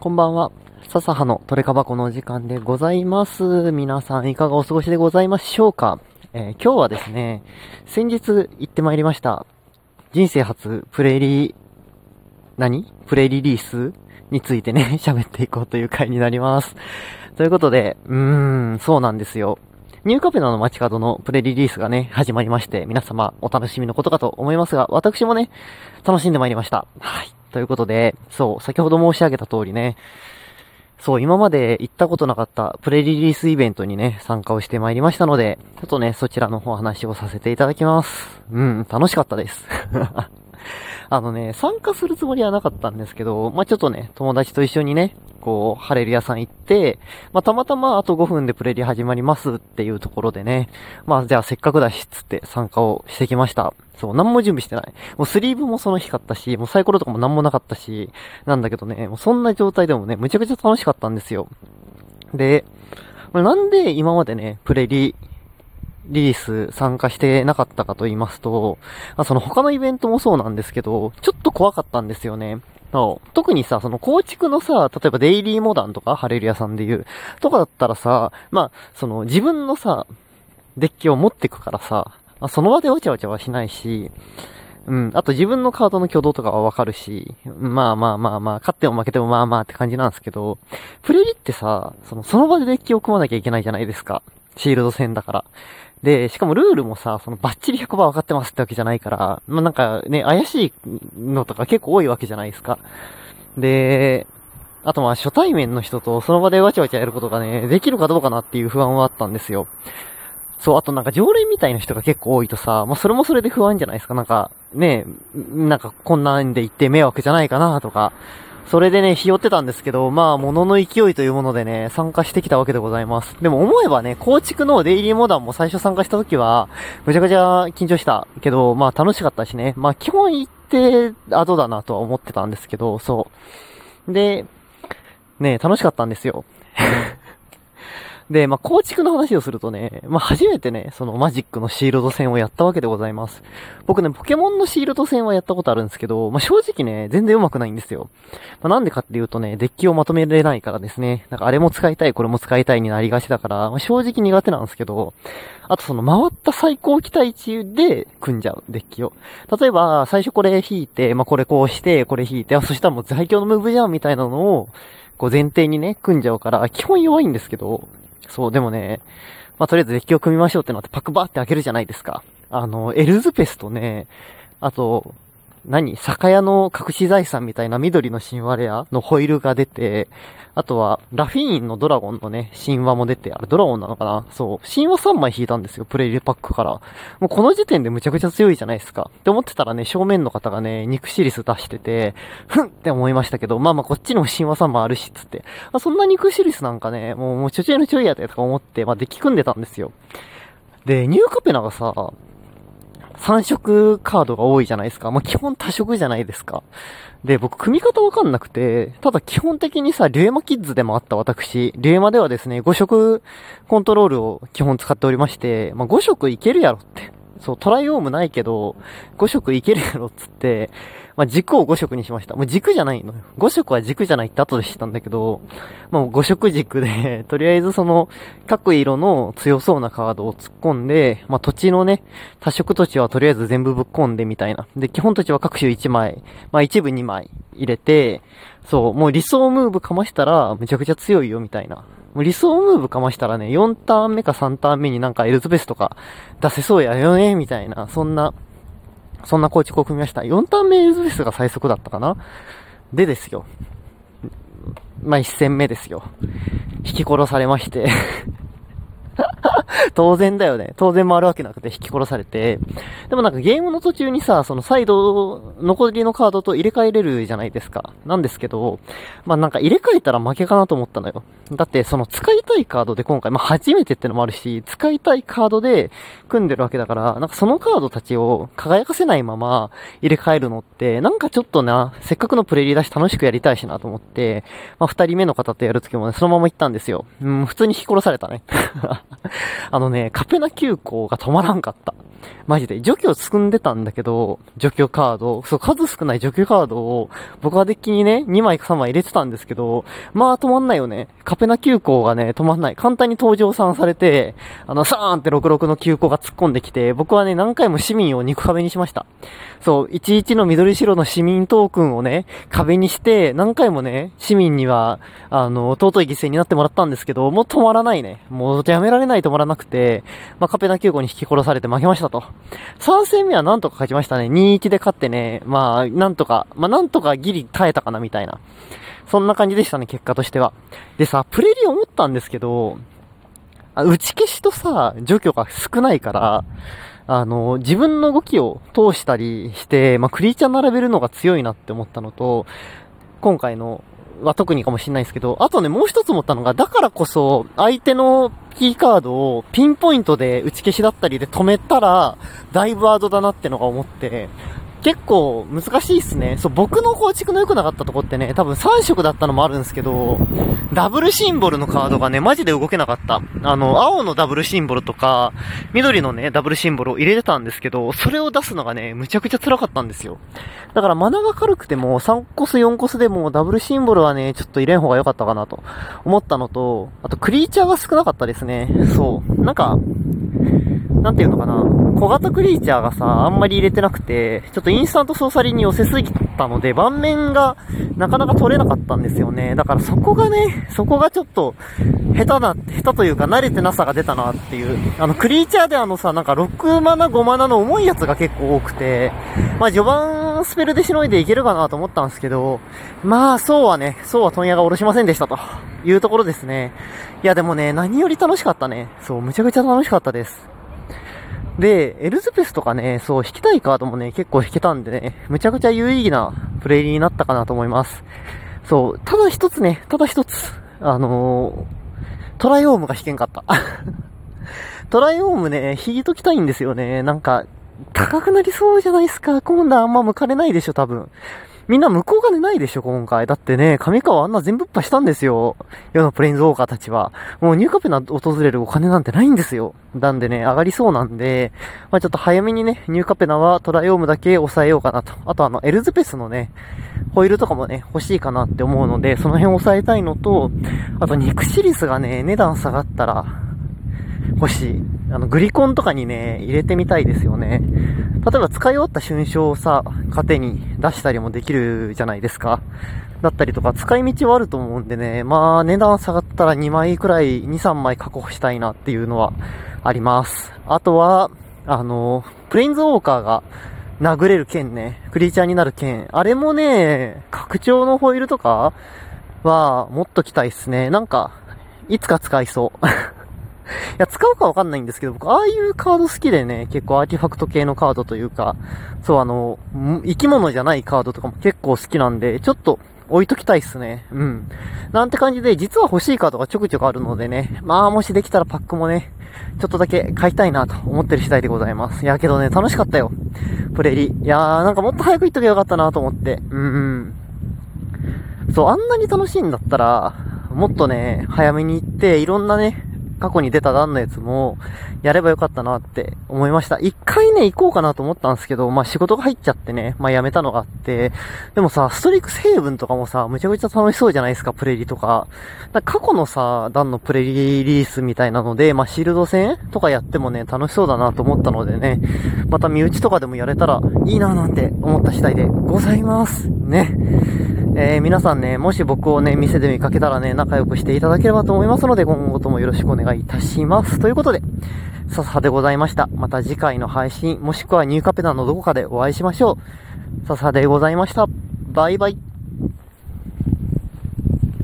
こんばんは。笹葉のトレカバコのお時間でございます。皆さんいかがお過ごしでございましょうか、えー今日はですね、先日行ってまいりました。人生初プレリー、何？プレリリースについてね、喋っていこうという回になります。ということで、うーん、そうなんですよ。ニューカペナの街角のプレリリースがね、始まりまして、皆様お楽しみのことかと思いますが、私もね、楽しんでまいりました。はい。ということで、そう、先ほど申し上げた通りね、そう、今まで行ったことなかったプレリリースイベントにね、参加をしてまいりましたので、ちょっとね、そちらの方話をさせていただきます。うん、楽しかったです。あのね、参加するつもりはなかったんですけど、まあ、ちょっとね、友達と一緒にね、こう、ハレル屋さん行って、まあ、たまたまあと5分でプレリ始まりますっていうところでね、まあ、じゃあせっかくだし、つって参加をしてきました。そう、何も準備してない。もうスリーブもその日買ったし、もうサイコロとかも何もなかったし、なんだけどね、もうそんな状態でもね、むちゃくちゃ楽しかったんですよ。で、なんで今までね、プレリ、リリース参加してなかったかと言いますと、まあ、その他のイベントもそうなんですけど、ちょっと怖かったんですよね。特にさ、その構築のさ、例えばデイリーモダンとか、ハレル屋さんで言う、とかだったらさ、まあ、その自分のさ、デッキを持ってくからさ、まあ、その場でわちゃわちゃはしないし、うん、あと自分のカードの挙動とかはわかるし、まあまあまあまあ、勝っても負けてもまあまあって感じなんですけど、プレリってさ、その、その場でデッキを組まなきゃいけないじゃないですか。シールド戦だから。で、しかもルールもさ、そのバッチリ100%分かってますってわけじゃないから、まあなんかね、怪しいのとか結構多いわけじゃないですか。で、あとまあ初対面の人とその場でわちゃわちゃやることがね、できるかどうかなっていう不安はあったんですよ。そう、あとなんか常連みたいな人が結構多いとさ、まあそれもそれで不安じゃないですか。なんか、ね、なんかこんなんで行って迷惑じゃないかなとか、それでね、ひよってたんですけど、まあ、物の勢いというものでね、参加してきたわけでございます。でも思えばね、構築のデイリーモダンも最初参加した時は、むちゃくちゃ緊張したけど、まあ楽しかったしね。まあ基本行って後だなとは思ってたんですけど、そう。で、ね、楽しかったんですよ。で、まあ、構築の話をするとね、まあ、初めてね、そのマジックのシールド戦をやったわけでございます。僕ね、ポケモンのシールド戦はやったことあるんですけど、まあ、正直ね、全然上手くないんですよ。まあ、なんでかっていうとね、デッキをまとめれないからですね。なんかあれも使いたい、これも使いたいになりがちだから、まあ、正直苦手なんですけど、あとその回った最高期待値で組んじゃう、デッキを。例えば、最初これ引いて、まあ、これこうして、これ引いて、あ、そしたらもう最強のムーブじゃんみたいなのを、こう前提にね、組んじゃうから、基本弱いんですけど、そう、でもね、まあ、とりあえずデッキを組みましょうってなってパクバーって開けるじゃないですか。あの、エルズペスとね、あと、何？酒屋の隠し財産みたいな緑の神話レア？のホイールが出て、あとは、ラフィーンのドラゴンのね、神話も出て、あれドラゴンなのかな？そう。神話3枚引いたんですよ、プレイリパックから。もうこの時点でむちゃくちゃ強いじゃないですか。って思ってたらね、正面の方がね、肉シリス出してて、ふんって思いましたけど、まあまあこっちにも神話3枚あるし、つって。あそんな肉シリスなんかね、もう、もうちょちょいのちょいやでとか思って、まあデッキ組んでたんですよ。で、ニューカペナがさ、3色カードが多いじゃないですか。まあ、基本多色じゃないですか。で、僕、組み方わかんなくて、ただ基本的にさ、リュエマキッズでもあった私、リュエマではですね、5色コントロールを基本使っておりまして、まあ、5色いけるやろって。そう、トライオームないけど、5色いけるやろっつって、まあ、軸を5色にしました。もう軸じゃないのよ。5色は軸じゃないって後で知ったんだけど、まあ、5色軸で、とりあえずその、各色の強そうなカードを突っ込んで、まあ、土地のね、多色土地はとりあえず全部ぶっ込んでみたいな。で、基本土地は各種1枚、まあ、一部2枚入れて、そう、もう理想ムーブかましたら、めちゃくちゃ強いよみたいな。もう理想ムーブかましたらね、4ターン目か3ターン目になんかエルズベスとか出せそうやよね、みたいな、そんな、そんな構築を組みました。4ターン目エルズベスが最速だったかな？でですよ。まあ、1戦目ですよ。引き殺されまして。当然だよね。当然回るわけなくて引き殺されて。でもなんかゲームの途中にさ、そのサイド、残りのカードと入れ替えれるじゃないですか。なんですけど、まあなんか入れ替えたら負けかなと思ったのよ。だってその使いたいカードで今回、まあ初めてってのもあるし、使いたいカードで組んでるわけだから、なんかそのカードたちを輝かせないまま入れ替えるのって、なんかちょっとな、せっかくのプレイリーだし楽しくやりたいしなと思って、まあ二人目の方とやるときもね、そのまま行ったんですよ。うん、普通に引き殺されたね。あのね、カペナ急行が止まらんかった。マジで。除去を積んでたんだけど、除去カード、そう、数少ない除去カードを、僕はデッキにね、2枚か3枚入れてたんですけど、まあ止まんないよね。カペナ急行がね、止まんない。簡単に登場さんされて、あの、サーンって66の急行が突っ込んできて、僕はね、何回も市民を肉壁にしました。そう、11の緑白の市民トークンをね、壁にして、何回もね、市民には、あの、尊い犠牲になってもらったんですけど、もう止まらないね。もうやめられない止まらなくて、まあ、カペナ急行に引き殺されて負けましたと。3戦目はなんとか勝ちましたね。2-1で勝ってね、まあ、なんとか、まあ、なんとかギリ耐えたかなみたいな。そんな感じでしたね、結果としては。でさ、プレリ思ったんですけど、あ打ち消しとさ、除去が少ないから、あの、自分の動きを通したりして、まあ、クリーチャー並べるのが強いなって思ったのと、今回のは特にかもしんないですけど、あとね、もう一つ思ったのが、だからこそ、相手のキーカードをピンポイントで打ち消しだったりで止めたら、だいぶワードだなってのが思って、結構難しいっすね。そう、僕の構築の良くなかったとこってね、多分3色だったのもあるんですけど、ダブルシンボルのカードがね、マジで動けなかった。あの、青のダブルシンボルとか、緑のね、ダブルシンボルを入れてたんですけど、それを出すのがね、むちゃくちゃ辛かったんですよ。だからマナが軽くても、3コス4コスでもダブルシンボルはね、ちょっと入れん方が良かったかなと思ったのと、あとクリーチャーが少なかったですね。そう。なんか、なんていうのかな、小型クリーチャーがさ、あんまり入れてなくて、ちょっとインスタント操作輪に寄せすぎたので、盤面がなかなか取れなかったんですよね。だからそこがね、そこがちょっと、下手な、下手というか慣れてなさが出たなっていう。あの、クリーチャーであのさ、なんか6マナ5マナの重いやつが結構多くて、まあ序盤スペルでしのいでいけるかなと思ったんですけど、まあそうはね、そうは問屋が下ろしませんでしたというところですね。いやでもね、何より楽しかったね。そう、むちゃくちゃ楽しかったです。で、エルズペスとかね、そう、引きたいカードもね、結構引けたんでね、むちゃくちゃ有意義なプレイになったかなと思います。そう、ただ一つね、ただ一つ、あのー、トライオームが引けんかった。トライオームね、引いときたいんですよね。なんか、高くなりそうじゃないですか。今度はあんま向かれないでしょ、多分。みんな向こう側ないでしょ、今回。だってね、上川あんな全部っ破したんですよ。世のプレインズウォーカーたちは。もうニューカペナ訪れるお金なんてないんですよ。なんでね、上がりそうなんで、まあちょっと早めにね、ニューカペナはトライオームだけ抑えようかなと。あとあの、エルズペスのね、ホイールとかもね、欲しいかなって思うので、その辺抑えたいのと、あと肉シリスがね、値段下がったら、欲しい。あの、グリコンとかにね、入れてみたいですよね。例えば使い終わった春章をさ、糧に出したりもできるじゃないですか。だったりとか、使い道はあると思うんでね、まあ、値段下がったら2枚くらい、2、3枚確保したいなっていうのはあります。あとは、あの、プレインズウォーカーが殴れる剣ね、クリーチャーになる剣。あれもね、拡張のホイールとかは、もっと期待っすね。なんか、いつか使いそう。いや、使うかわかんないんですけど、僕、ああいうカード好きでね、結構アーティファクト系のカードというか、そう、あの、生き物じゃないカードとかも結構好きなんで、ちょっと置いときたいっすね。うん。なんて感じで、実は欲しいカードがちょくちょくあるのでね、まあ、もしできたらパックもね、ちょっとだけ買いたいなと思ってる次第でございます。いや、けどね、楽しかったよ。プレリ。いやー、なんかもっと早く行っときゃよかったなと思って。うん、うん。そう、あんなに楽しいんだったら、もっとね、早めに行って、いろんなね、過去に出た段のやつも、やればよかったなって思いました。一回ね、行こうかなと思ったんですけど、まあ仕事が入っちゃってね、まあやめたのがあって、でもさ、ストリック成分とかもさ、むちゃくちゃ楽しそうじゃないですか、プレリとか。か過去のさ、段のプレリリースみたいなので、まあシールド戦とかやってもね、楽しそうだなと思ったのでね、また身内とかでもやれたらいいななんて思った次第でございます。ね。えー、皆さんね、もし僕をね、店で見かけたらね、仲良くしていただければと思いますので、今後ともよろしくお願いいたします。ということで、ささでございました。また次回の配信、もしくはニューカペナのどこかでお会いしましょう。ささでございました。バイバイ。